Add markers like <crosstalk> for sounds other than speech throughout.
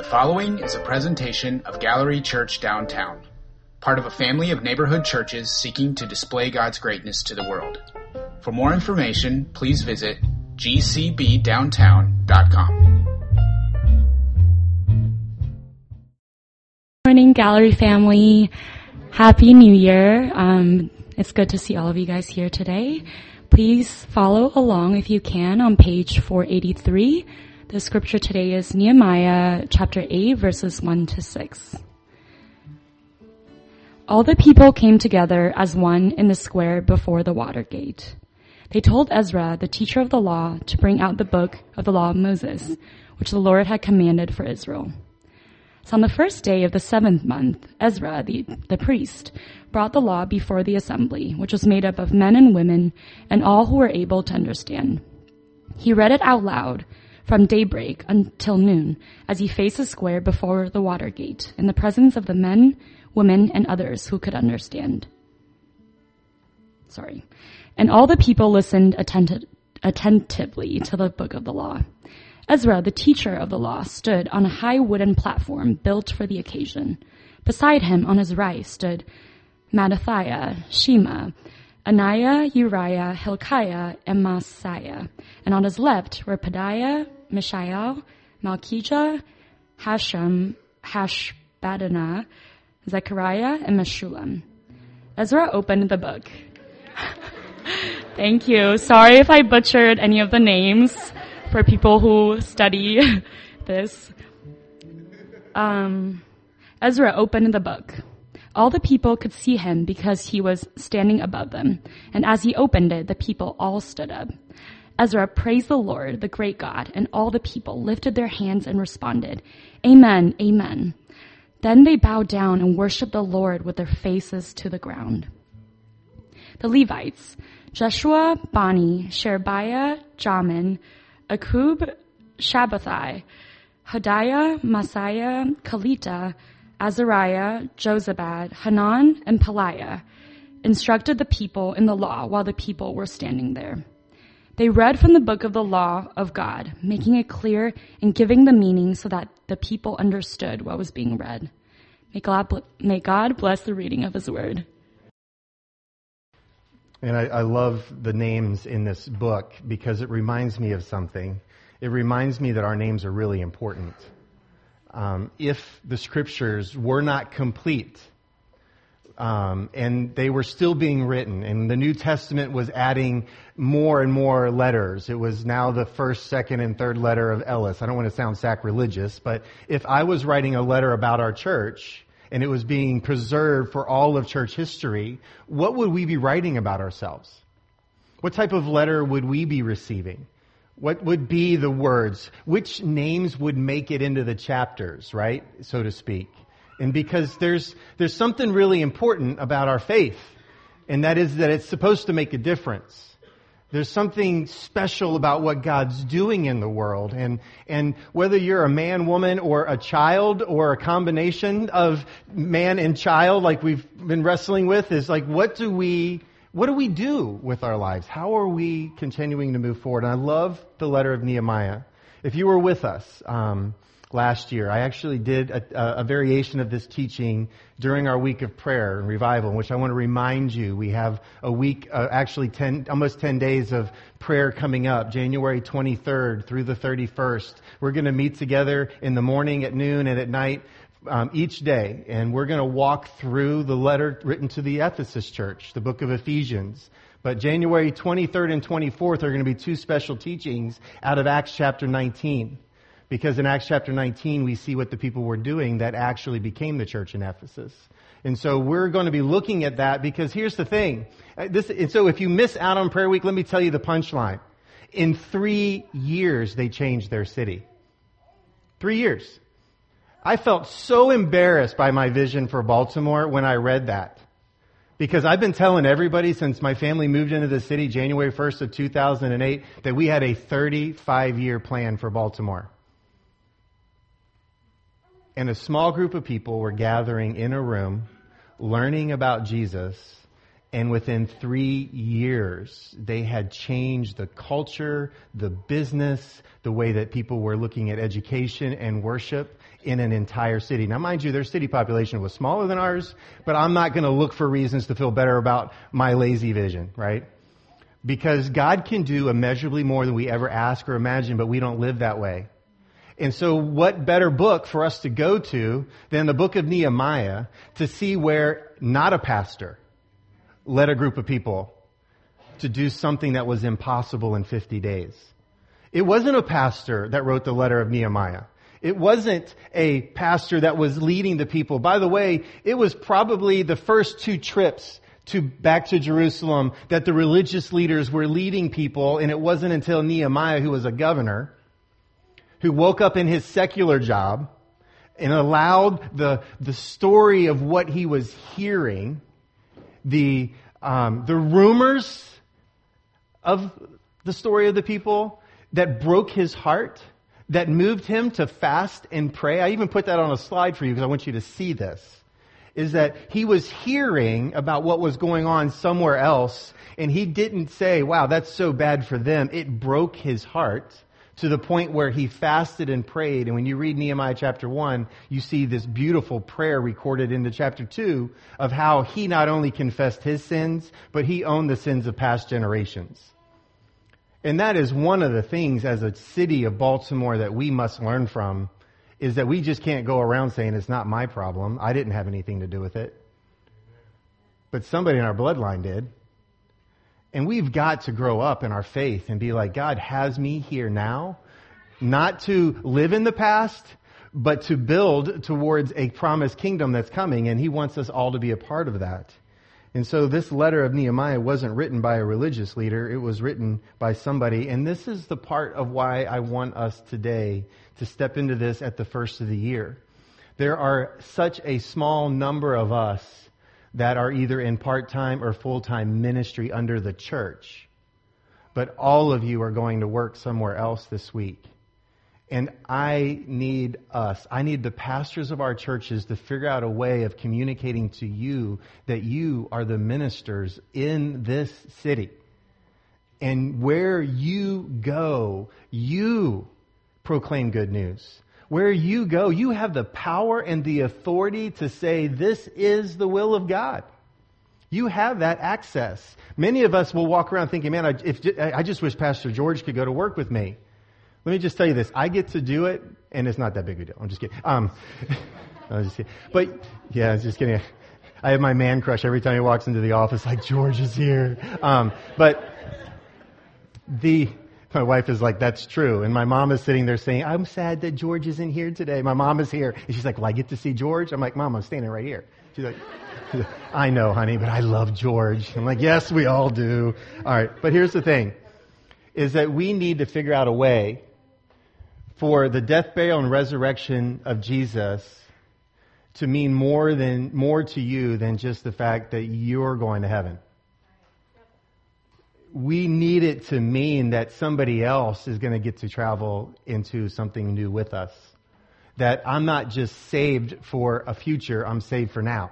The following is a presentation of Gallery Church Downtown, part of a family of neighborhood churches seeking to display God's greatness to the world. For more information, please visit gcbdowntown.com. Morning, gallery family. Happy New Year. Um, it's good to see all of you guys here today. Please follow along if you can on page 483. The scripture today is Nehemiah chapter 8 verses 1 to 6. All the people came together as one in the square before the water gate. They told Ezra, the teacher of the law, to bring out the book of the law of Moses, which the Lord had commanded for Israel. So on the first day of the seventh month, Ezra, the, the priest, brought the law before the assembly, which was made up of men and women and all who were able to understand. He read it out loud from daybreak until noon as he faced the square before the water gate in the presence of the men, women, and others who could understand. Sorry. And all the people listened attentive, attentively to the book of the law. Ezra, the teacher of the law, stood on a high wooden platform built for the occasion. Beside him, on his right, stood Mattithiah, Shema, Ananiah, Uriah, Hilkiah, and Maaseiah. And on his left were Pedaiah, Mishael, Malchijah, Hashum, Hashbaddanah, Zechariah, and Meshullam. Ezra opened the book. <laughs> Thank you. Sorry if I butchered any of the names for people who study <laughs> this. Um, Ezra opened the book. All the people could see him because he was standing above them. And as he opened it, the people all stood up. Ezra praised the Lord, the great God, and all the people lifted their hands and responded, Amen, Amen. Then they bowed down and worshiped the Lord with their faces to the ground. The Levites, Jeshua, Bani, Sherebiah, Jamin, Akkub, Shabbethai, Hodiah, Maaseiah, Kelita, Azariah, Jozabad, Hanan, and Pelaiah instructed the people in the law while the people were standing there. They read from the book of the law of God, making it clear and giving the meaning so that the people understood what was being read. May God, may God bless the reading of his word. And I, I, love the names in this book because it reminds me of something. It reminds me that our names are really important. Um, if the scriptures were not complete, um, and they were still being written, and the New Testament was adding more and more letters. It was now the first, second, and third letter of Ellis. I don't want to sound sacrilegious, but if I was writing a letter about our church, and it was being preserved for all of church history, what would we be writing about ourselves? What type of letter would we be receiving? What would be the words? Which names would make it into the chapters, right? So to speak. And because there's, there's something really important about our faith, and that is that it's supposed to make a difference. There's something special about what God's doing in the world. And, and whether you're a man, woman, or a child, or a combination of man and child, like we've been wrestling with, is like, what do we, what do we do with our lives? How are we continuing to move forward? And I love the letter of Nehemiah. If you were with us, um, last year. I actually did a, a, variation of this teaching during our week of prayer and revival, which I want to remind you we have a week, uh, actually 10, almost 10 days of prayer coming up, January 23rd through the 31st. We're going to meet together in the morning, at noon, and at night. Um, each day, and we're going to walk through the letter written to the Ephesus church, the book of Ephesians. But January 23rd and 24th are going to be two special teachings out of Acts chapter 19. Because in Acts chapter 19, we see what the people were doing that actually became the church in Ephesus. And so we're going to be looking at that because here's the thing. Uh, this, and so if you miss out on prayer week, let me tell you the punchline. In three years, they changed their city. Three years. I felt so embarrassed by my vision for Baltimore when I read that. Because I've been telling everybody since my family moved into the city January 1st of 2008 that we had a 35 year plan for Baltimore and a small group of people were gathering in a room, learning about Jesus, And within three years, they had changed the culture, the business, the way that people were looking at education and worship in an entire city. Now, mind you, their city population was smaller than ours, but I'm not going to look for reasons to feel better about my lazy vision, right? Because God can do immeasurably more than we ever ask or imagine, but we don't live that way. And so what better book for us to go to than the book of Nehemiah to see where not a pastor led a group of people to do something that was impossible in 50 days. It wasn't a pastor that wrote the letter of Nehemiah. It wasn't a pastor that was leading the people. By the way, it was probably the first two trips to back to Jerusalem that the religious leaders were leading people, and it wasn't until Nehemiah, who was a governor, who woke up in his secular job and allowed the, the story of what he was hearing, the, um, the rumors of the story of the people that broke his heart, that moved him to fast and pray. I even put that on a slide for you because I want you to see this. Is that he was hearing about what was going on somewhere else and he didn't say, wow, that's so bad for them. It broke his heart to the point where he fasted and prayed. And when you read Nehemiah chapter 1, you see this beautiful prayer recorded into chapter 2 of how he not only confessed his sins, but he owned the sins of past generations. And that is one of the things as a city of Baltimore that we must learn from is that we just can't go around saying it's not my problem. I didn't have anything to do with it. But somebody in our bloodline did. And we've got to grow up in our faith and be like, God has me here now, not to live in the past, but to build towards a promised kingdom that's coming, and He wants us all to be a part of that. And so this letter of Nehemiah wasn't written by a religious leader, it was written by somebody, and this is the part of why I want us today to step into this at the first of the year. There are such a small number of us that are either in part-time or full-time ministry under the church. But all of you are going to work somewhere else this week. And I need us, I need the pastors of our churches to figure out a way of communicating to you that you are the ministers in this city. And where you go, you proclaim good news. Where you go, you have the power and the authority to say, this is the will of God. You have that access. Many of us will walk around thinking, man, I, if, I just wish Pastor George could go to work with me. Let me just tell you this. I get to do it, and it's not that big a deal. I'm just kidding. Um, <laughs> I'm just kidding. But, yeah, I was just kidding. I have my man crush every time he walks into the office, like, George is here. Um, but the, my wife is like, that's true. And my mom is sitting there saying, I'm sad that George isn't here today. My mom is here. And she's like, well, I get to see George? I'm like, mom, I'm standing right here. She's like, I know, honey, but I love George. I'm like, yes, we all do. All right. But here's the thing, is that we need to figure out a way for the death, burial, and resurrection of Jesus to mean more than, more to you than just the fact that you're going to heaven we need it to mean that somebody else is going to get to travel into something new with us. That I'm not just saved for a future, I'm saved for now.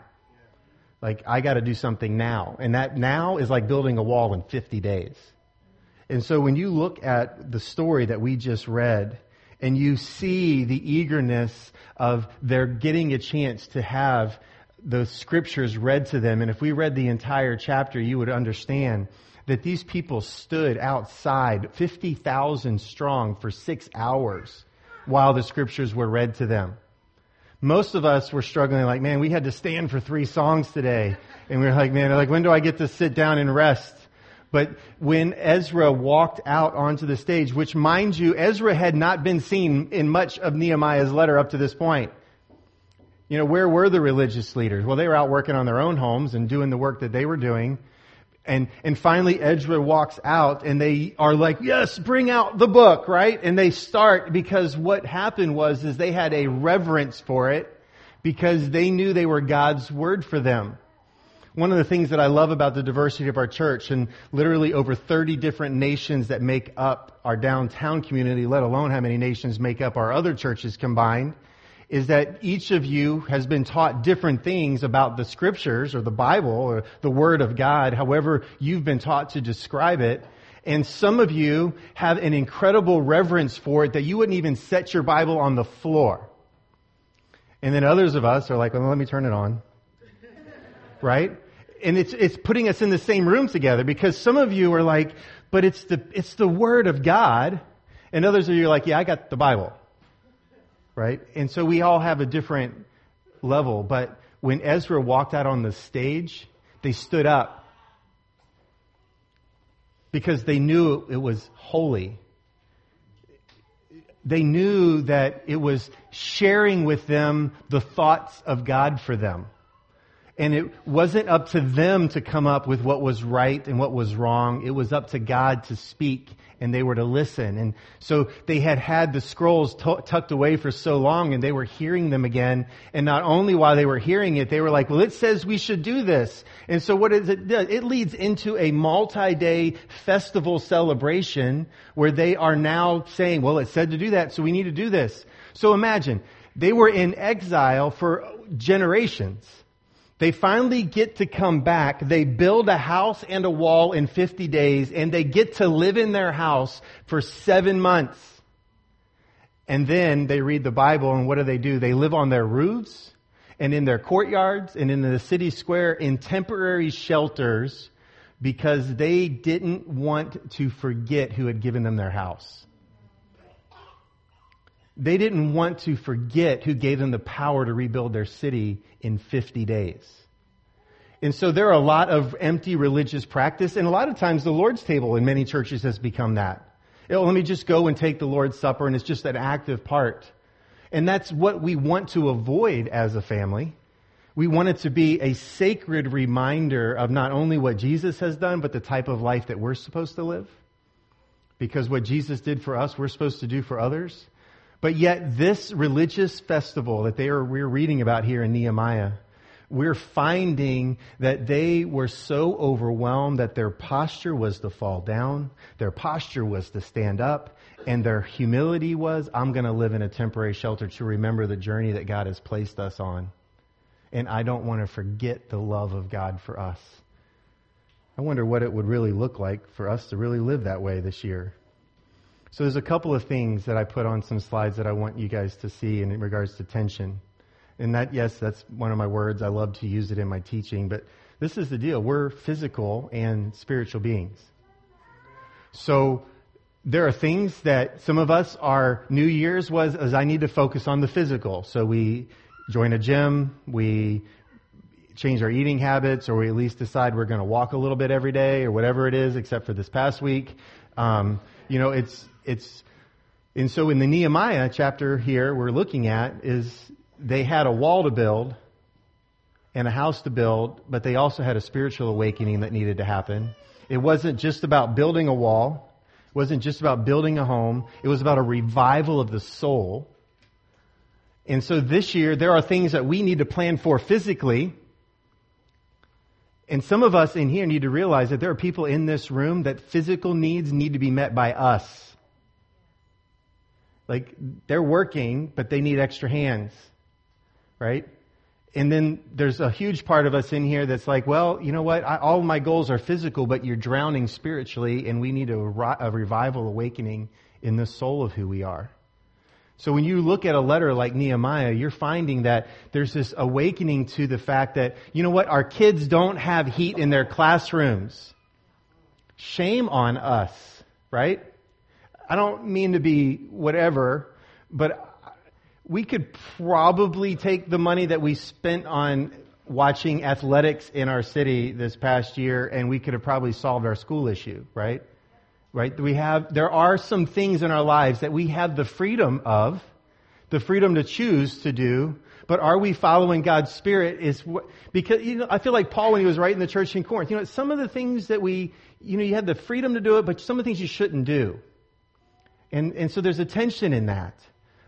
Like, I got to do something now. And that now is like building a wall in 50 days. And so when you look at the story that we just read, and you see the eagerness of their getting a chance to have the scriptures read to them, and if we read the entire chapter, you would understand that these people stood outside, 50,000 strong, for six hours while the scriptures were read to them. Most of us were struggling like, man, we had to stand for three songs today. And we were like, man, like, when do I get to sit down and rest? But when Ezra walked out onto the stage, which mind you, Ezra had not been seen in much of Nehemiah's letter up to this point. You know, where were the religious leaders? Well, they were out working on their own homes and doing the work that they were doing. And, and finally Ezra walks out and they are like, yes, bring out the book, right? And they start because what happened was, is they had a reverence for it because they knew they were God's word for them. One of the things that I love about the diversity of our church and literally over 30 different nations that make up our downtown community, let alone how many nations make up our other churches combined, is that each of you has been taught different things about the scriptures or the Bible or the Word of God, however you've been taught to describe it. And some of you have an incredible reverence for it that you wouldn't even set your Bible on the floor. And then others of us are like, well, let me turn it on. <laughs> right? And it's, it's putting us in the same room together because some of you are like, but it's the, it's the Word of God. And others of you are like, yeah, I got the Bible. Right? And so we all have a different level. But when Ezra walked out on the stage, they stood up because they knew it was holy. They knew that it was sharing with them the thoughts of God for them. And it wasn't up to them to come up with what was right and what was wrong. It was up to God to speak and they were to listen. And so they had had the scrolls t- tucked away for so long and they were hearing them again. And not only while they were hearing it, they were like, well, it says we should do this. And so what does it do? It leads into a multi-day festival celebration where they are now saying, well, it said to do that, so we need to do this. So imagine, they were in exile for generations. They finally get to come back. They build a house and a wall in 50 days and they get to live in their house for seven months. And then they read the Bible and what do they do? They live on their roofs and in their courtyards and in the city square in temporary shelters because they didn't want to forget who had given them their house. They didn't want to forget who gave them the power to rebuild their city in 50 days. And so there are a lot of empty religious practice, and a lot of times the Lord's table in many churches has become that. Let me just go and take the Lord's Supper, and it's just an active part. And that's what we want to avoid as a family. We want it to be a sacred reminder of not only what Jesus has done, but the type of life that we're supposed to live. Because what Jesus did for us, we're supposed to do for others. But yet this religious festival that they are, we're reading about here in Nehemiah, we're finding that they were so overwhelmed that their posture was to fall down, their posture was to stand up, and their humility was, I'm going to live in a temporary shelter to remember the journey that God has placed us on. And I don't want to forget the love of God for us. I wonder what it would really look like for us to really live that way this year. So there's a couple of things that I put on some slides that I want you guys to see in regards to tension. And that, yes, that's one of my words. I love to use it in my teaching, but this is the deal. We're physical and spiritual beings. So there are things that some of us, our New Year's was, as I need to focus on the physical. So we join a gym, we change our eating habits, or we at least decide we're going to walk a little bit every day, or whatever it is, except for this past week. Um, you know, it's it's, and so in the Nehemiah chapter here we're looking at is they had a wall to build and a house to build, but they also had a spiritual awakening that needed to happen. It wasn't just about building a wall. It wasn't just about building a home. It was about a revival of the soul. And so this year, there are things that we need to plan for physically. And some of us in here need to realize that there are people in this room that physical needs need to be met by us. Like they're working, but they need extra hands, right? And then there's a huge part of us in here that's like, well, you know what? I, all my goals are physical, but you're drowning spiritually, and we need a, a revival awakening in the soul of who we are. So when you look at a letter like Nehemiah, you're finding that there's this awakening to the fact that, you know what, our kids don't have heat in their classrooms. Shame on us, right? I don't mean to be whatever, but we could probably take the money that we spent on watching athletics in our city this past year and we could have probably solved our school issue, right? Right? We have, there are some things in our lives that we have the freedom of, the freedom to choose to do, but are we following God's Spirit is what, because, you know, I feel like Paul when he was writing the church in Corinth, you know, some of the things that we, you know, you have the freedom to do it, but some of the things you shouldn't do. And, and so there's a tension in that.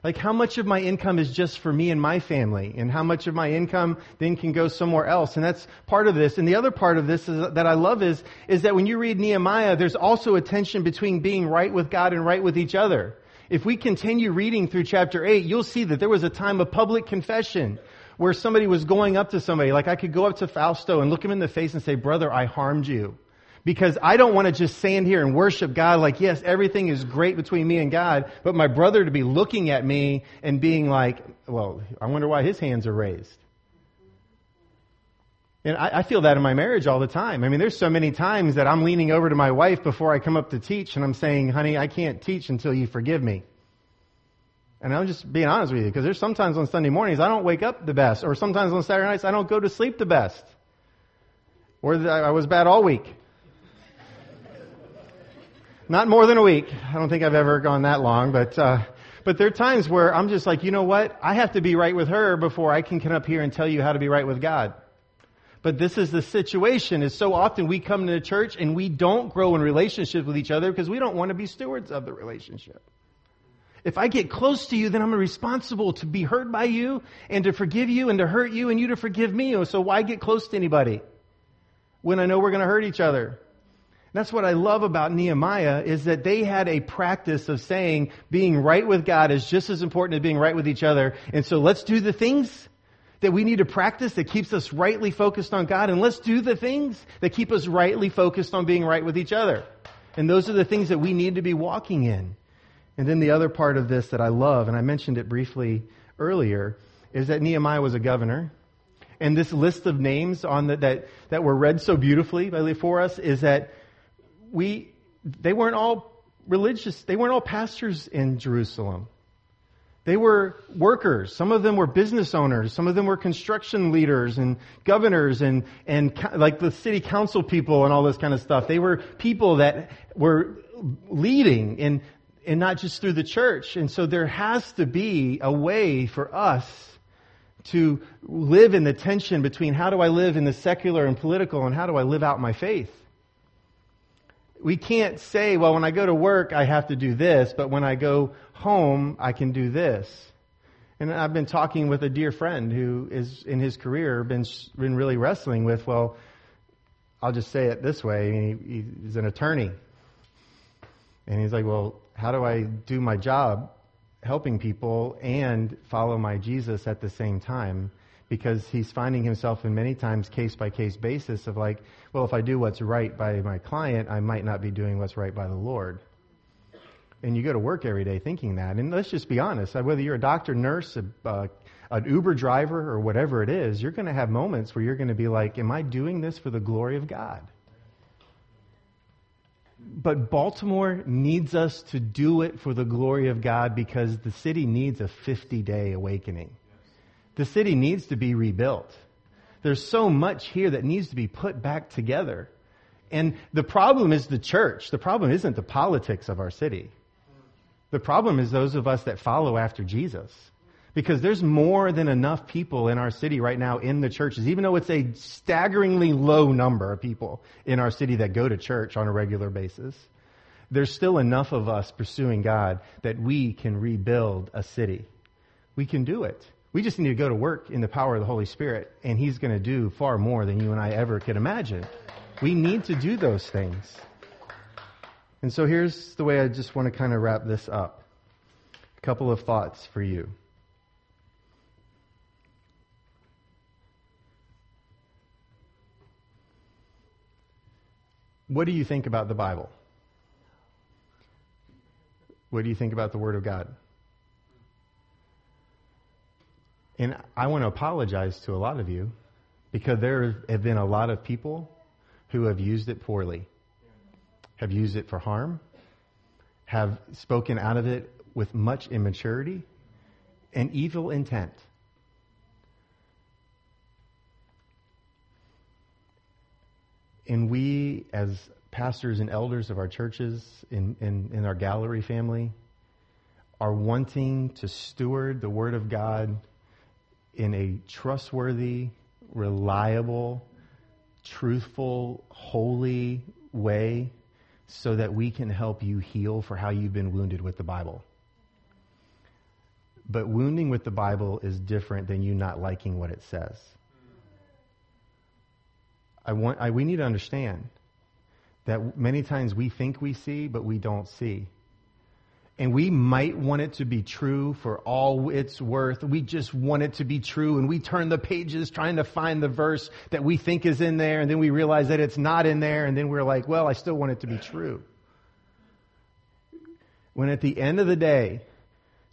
Like how much of my income is just for me and my family and how much of my income then can go somewhere else. And that's part of this. And the other part of this is, that I love is, is that when you read Nehemiah, there's also a tension between being right with God and right with each other. If we continue reading through chapter 8, you'll see that there was a time of public confession where somebody was going up to somebody. Like I could go up to Fausto and look him in the face and say, brother, I harmed you. Because I don't want to just stand here and worship God like, yes, everything is great between me and God, but my brother to be looking at me and being like, well, I wonder why his hands are raised. And I, I, feel that in my marriage all the time. I mean, there's so many times that I'm leaning over to my wife before I come up to teach and I'm saying, honey, I can't teach until you forgive me. And I'm just being honest with you because there's sometimes on Sunday mornings I don't wake up the best, or sometimes on Saturday nights I don't go to sleep the best. Or I was bad all week. Not more than a week. I don't think I've ever gone that long, but, uh, but there are times where I'm just like, you know what? I have to be right with her before I can come up here and tell you how to be right with God. But this is the situation is so often we come to church and we don't grow in relationship with each other because we don't want to be stewards of the relationship. If I get close to you, then I'm responsible to be hurt by you and to forgive you and to hurt you and you to forgive me. So why get close to anybody when I know we're going to hurt each other? That's what I love about Nehemiah is that they had a practice of saying being right with God is just as important as being right with each other. And so let's do the things that we need to practice that keeps us rightly focused on God and let's do the things that keep us rightly focused on being right with each other. And those are the things that we need to be walking in. And then the other part of this that I love, and I mentioned it briefly earlier, is that Nehemiah was a governor. And this list of names on the, that, that were read so beautifully by for us is that we, they weren't all religious, they weren't all pastors in Jerusalem. They were workers. Some of them were business owners. Some of them were construction leaders and governors and, and like the city council people and all this kind of stuff. They were people that were leading and, and not just through the church. And so there has to be a way for us to live in the tension between how do I live in the secular and political and how do I live out my faith we can't say, well, when I go to work, I have to do this, but when I go home, I can do this. And I've been talking with a dear friend who is in his career been been really wrestling with, well, I'll just say it this way. He, he's an attorney, and he's like, well, how do I do my job, helping people and follow my Jesus at the same time? Because he's finding himself in many times case by case basis of like, well, if I do what's right by my client, I might not be doing what's right by the Lord. And you go to work every day thinking that. And let's just be honest, whether you're a doctor, nurse, a, uh, an Uber driver, or whatever it is, you're going to have moments where you're going to be like, am I doing this for the glory of God? But Baltimore needs us to do it for the glory of God because the city needs a 50 day awakening. The city needs to be rebuilt. There's so much here that needs to be put back together. And the problem is the church. The problem isn't the politics of our city. The problem is those of us that follow after Jesus. Because there's more than enough people in our city right now in the churches, even though it's a staggeringly low number of people in our city that go to church on a regular basis. There's still enough of us pursuing God that we can rebuild a city. We can do it. We just need to go to work in the power of the Holy Spirit, and He's going to do far more than you and I ever could imagine. We need to do those things. And so here's the way I just want to kind of wrap this up. A couple of thoughts for you. What do you think about the Bible? What do you think about the Word of God? And I want to apologize to a lot of you because there have been a lot of people who have used it poorly, have used it for harm, have spoken out of it with much immaturity and evil intent. And we, as pastors and elders of our churches, in, in, in our gallery family, are wanting to steward the Word of God in a trustworthy, reliable, truthful, holy way so that we can help you heal for how you've been wounded with the Bible. But wounding with the Bible is different than you not liking what it says. I want, I, we need to understand that many times we think we see, but we don't see. And we might want it to be true for all it's worth. We just want it to be true and we turn the pages trying to find the verse that we think is in there and then we realize that it's not in there and then we're like, well, I still want it to be true. When at the end of the day,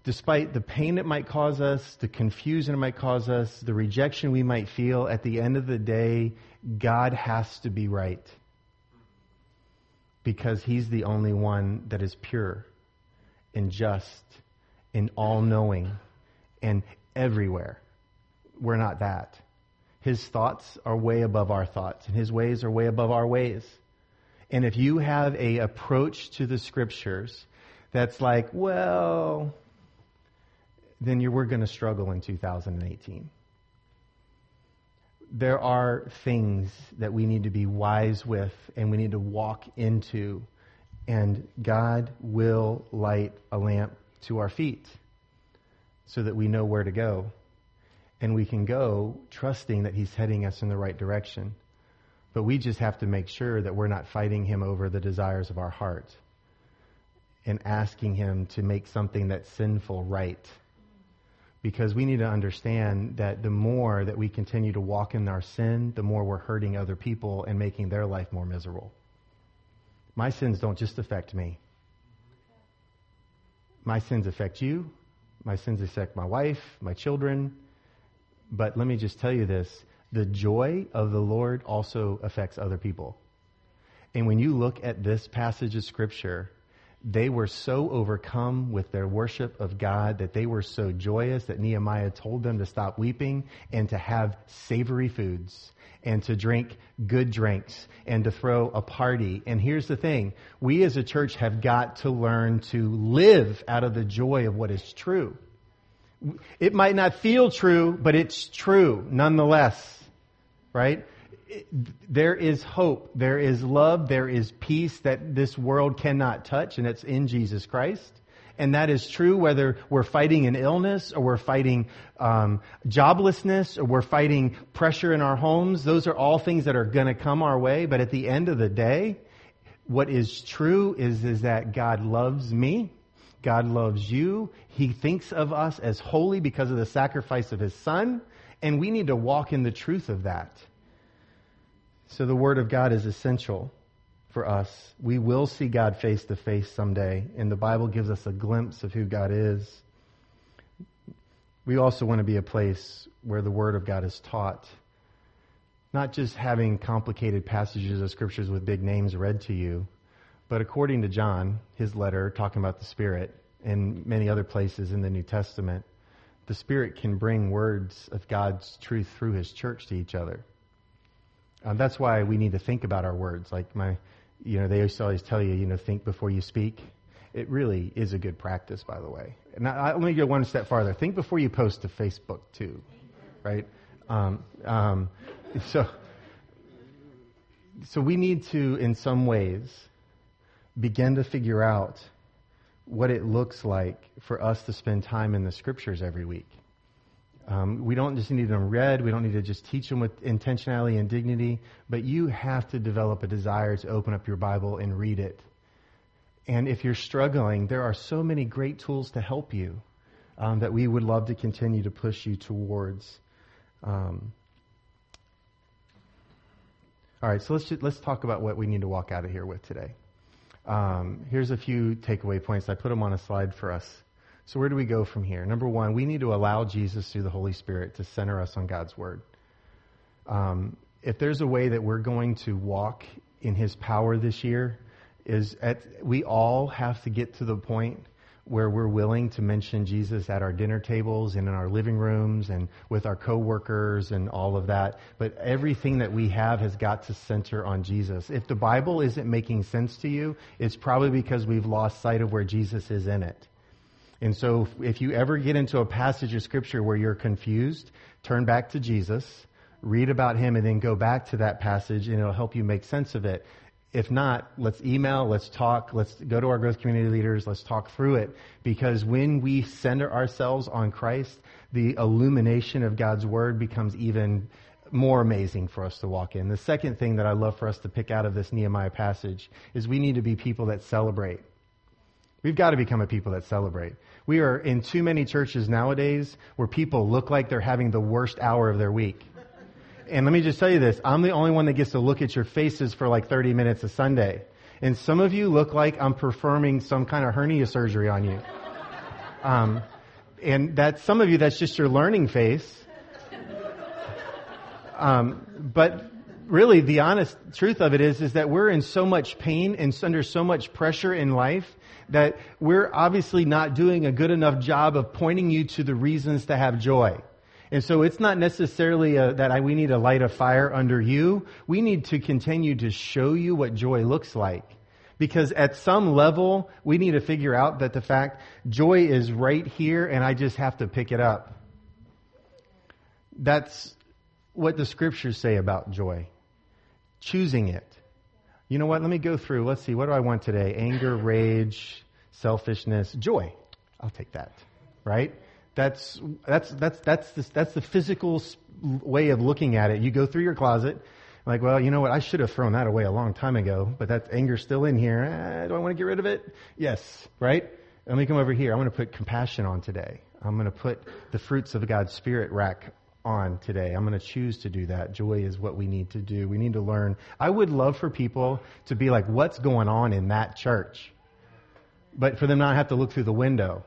despite the pain it might cause us, the confusion it might cause us, the rejection we might feel, at the end of the day, God has to be right. Because He's the only one that is pure and just and all knowing and everywhere. We're not that. His thoughts are way above our thoughts, and his ways are way above our ways. And if you have a approach to the scriptures that's like, well, then you we're going to struggle in 2018. There are things that we need to be wise with and we need to walk into and God will light a lamp to our feet so that we know where to go. And we can go trusting that He's heading us in the right direction. But we just have to make sure that we're not fighting Him over the desires of our heart and asking Him to make something that's sinful right. Because we need to understand that the more that we continue to walk in our sin, the more we're hurting other people and making their life more miserable. My sins don't just affect me. My sins affect you. My sins affect my wife, my children. But let me just tell you this the joy of the Lord also affects other people. And when you look at this passage of Scripture, they were so overcome with their worship of God that they were so joyous that Nehemiah told them to stop weeping and to have savory foods and to drink good drinks and to throw a party. And here's the thing. We as a church have got to learn to live out of the joy of what is true. It might not feel true, but it's true nonetheless. Right? There is hope. There is love. There is peace that this world cannot touch, and it's in Jesus Christ. And that is true whether we're fighting an illness or we're fighting um, joblessness or we're fighting pressure in our homes. Those are all things that are going to come our way. But at the end of the day, what is true is, is that God loves me. God loves you. He thinks of us as holy because of the sacrifice of His Son. And we need to walk in the truth of that. So the Word of God is essential for us. We will see God face to face someday, and the Bible gives us a glimpse of who God is. We also want to be a place where the Word of God is taught. Not just having complicated passages of scriptures with big names read to you, but according to John, his letter talking about the Spirit, and many other places in the New Testament, the Spirit can bring words of God's truth through His church to each other. Um, that's why we need to think about our words. Like my you know, they used to always tell you, you know, think before you speak. It really is a good practice, by the way. And I, let me go one step farther. Think before you post to Facebook, too, right? Um, um, <laughs> so, so we need to, in some ways, begin to figure out what it looks like for us to spend time in the scriptures every week. Um, we don't just need them read. We don't need to just teach them with intentionality and dignity. But you have to develop a desire to open up your Bible and read it. And if you're struggling, there are so many great tools to help you um, that we would love to continue to push you towards. Um, all right, so let's just, let's talk about what we need to walk out of here with today. Um, here's a few takeaway points. I put them on a slide for us. So, where do we go from here? Number one, we need to allow Jesus through the Holy Spirit to center us on God's Word. Um, if there's a way that we're going to walk in His power this year, is at, we all have to get to the point where we're willing to mention Jesus at our dinner tables and in our living rooms and with our coworkers and all of that. But everything that we have has got to center on Jesus. If the Bible isn't making sense to you, it's probably because we've lost sight of where Jesus is in it. And so if you ever get into a passage of scripture where you're confused, turn back to Jesus, read about him, and then go back to that passage and it'll help you make sense of it. If not, let's email, let's talk, let's go to our growth community leaders, let's talk through it. Because when we center ourselves on Christ, the illumination of God's word becomes even more amazing for us to walk in. The second thing that I love for us to pick out of this Nehemiah passage is we need to be people that celebrate We've got to become a people that celebrate. We are in too many churches nowadays where people look like they're having the worst hour of their week. And let me just tell you this, I'm the only one that gets to look at your faces for like 30 minutes a Sunday. And some of you look like I'm performing some kind of hernia surgery on you. Um, and that some of you, that's just your learning face. Um, but really, the honest truth of it is, is that we're in so much pain and under so much pressure in life that we're obviously not doing a good enough job of pointing you to the reasons to have joy. And so it's not necessarily a, that I, we need to light a fire under you. We need to continue to show you what joy looks like. Because at some level, we need to figure out that the fact joy is right here and I just have to pick it up. That's what the scriptures say about joy. Choosing it. You know what? Let me go through. Let's see. What do I want today? Anger, rage, selfishness, joy. I'll take that. Right? That's, that's, that's, that's, the, that's the physical way of looking at it. You go through your closet, like, well, you know what? I should have thrown that away a long time ago, but that anger's still in here. Eh, do I want to get rid of it? Yes, right? Let me come over here. I'm going to put compassion on today. I'm going to put the fruits of God's Spirit rack on today. I'm going to choose to do that. Joy is what we need to do. We need to learn. I would love for people to be like, what's going on in that church? But for them not have to look through the window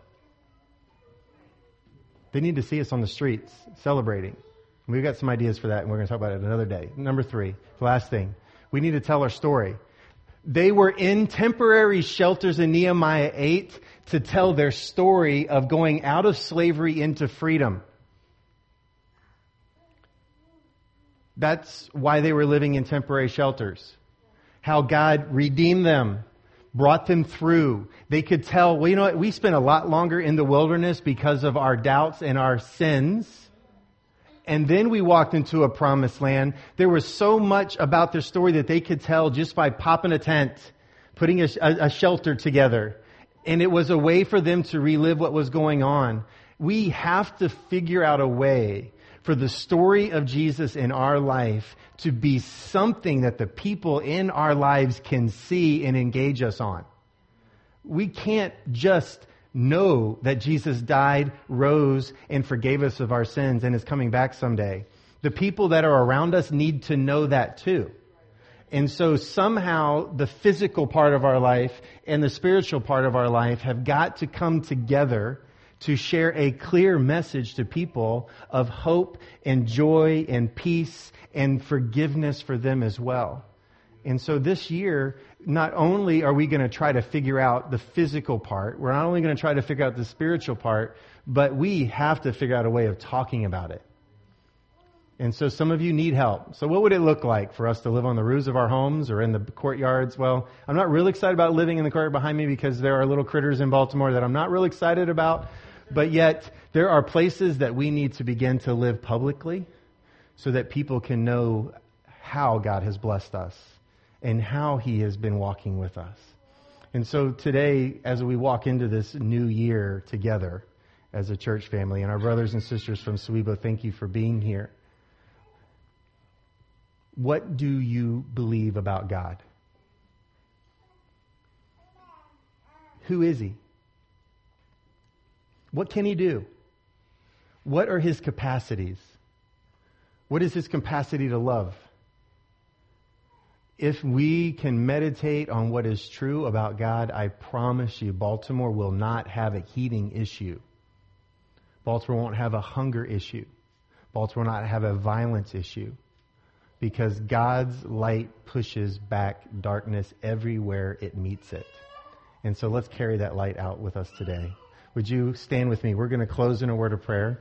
they need to see us on the streets celebrating. We've got some ideas for that, and we're going to talk about it another day. Number three, the last thing. We need to tell our story. They were in temporary shelters in Nehemiah 8 to tell their story of going out of slavery into freedom. That's why they were living in temporary shelters. How God redeemed them brought them through. They could tell, well, you know what? We spent a lot longer in the wilderness because of our doubts and our sins. And then we walked into a promised land. There was so much about their story that they could tell just by popping a tent, putting a, a, shelter together. And it was a way for them to relive what was going on. We have to figure out a way for the story of Jesus in our life to be something that the people in our lives can see and engage us on. We can't just know that Jesus died, rose, and forgave us of our sins and is coming back someday. The people that are around us need to know that too. And so somehow the physical part of our life and the spiritual part of our life have got to come together to share a clear message to people of hope and joy and peace and forgiveness for them as well. And so this year, not only are we going to try to figure out the physical part, we're not only going to try to figure out the spiritual part, but we have to figure out a way of talking about it. And so some of you need help. So what would it look like for us to live on the roofs of our homes or in the courtyards? Well, I'm not really excited about living in the courtyard behind me because there are little critters in Baltimore that I'm not really excited about. But yet, there are places that we need to begin to live publicly so that people can know how God has blessed us and how He has been walking with us. And so today, as we walk into this new year together as a church family, and our brothers and sisters from Sowebo, thank you for being here. What do you believe about God? Who is He? What can he do? What are his capacities? What is his capacity to love? If we can meditate on what is true about God, I promise you, Baltimore will not have a heating issue. Baltimore won't have a hunger issue. Baltimore will not have a violence issue. Because God's light pushes back darkness everywhere it meets it. And so let's carry that light out with us today. Would you stand with me? We're going to close in a word of prayer.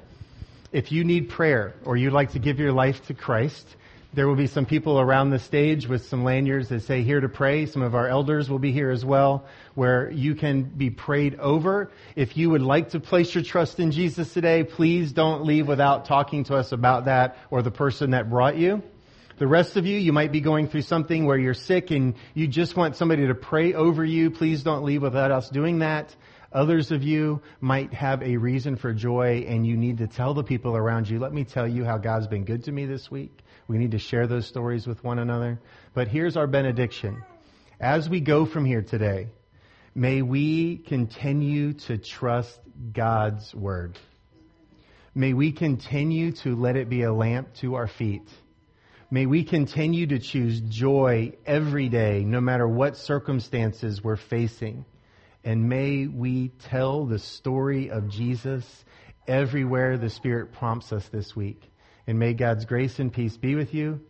If you need prayer or you'd like to give your life to Christ, there will be some people around the stage with some lanyards that say here to pray. Some of our elders will be here as well where you can be prayed over. If you would like to place your trust in Jesus today, please don't leave without talking to us about that or the person that brought you. The rest of you, you might be going through something where you're sick and you just want somebody to pray over you. Please don't leave without us doing that. Others of you might have a reason for joy and you need to tell the people around you, let me tell you how God's been good to me this week. We need to share those stories with one another. But here's our benediction. As we go from here today, May we continue to trust God's word. May we continue to let it be a lamp to our feet. May we continue to choose joy every day, no matter what circumstances we're facing. And may we tell the story of Jesus everywhere the Spirit prompts us this week. And may God's grace and peace be with you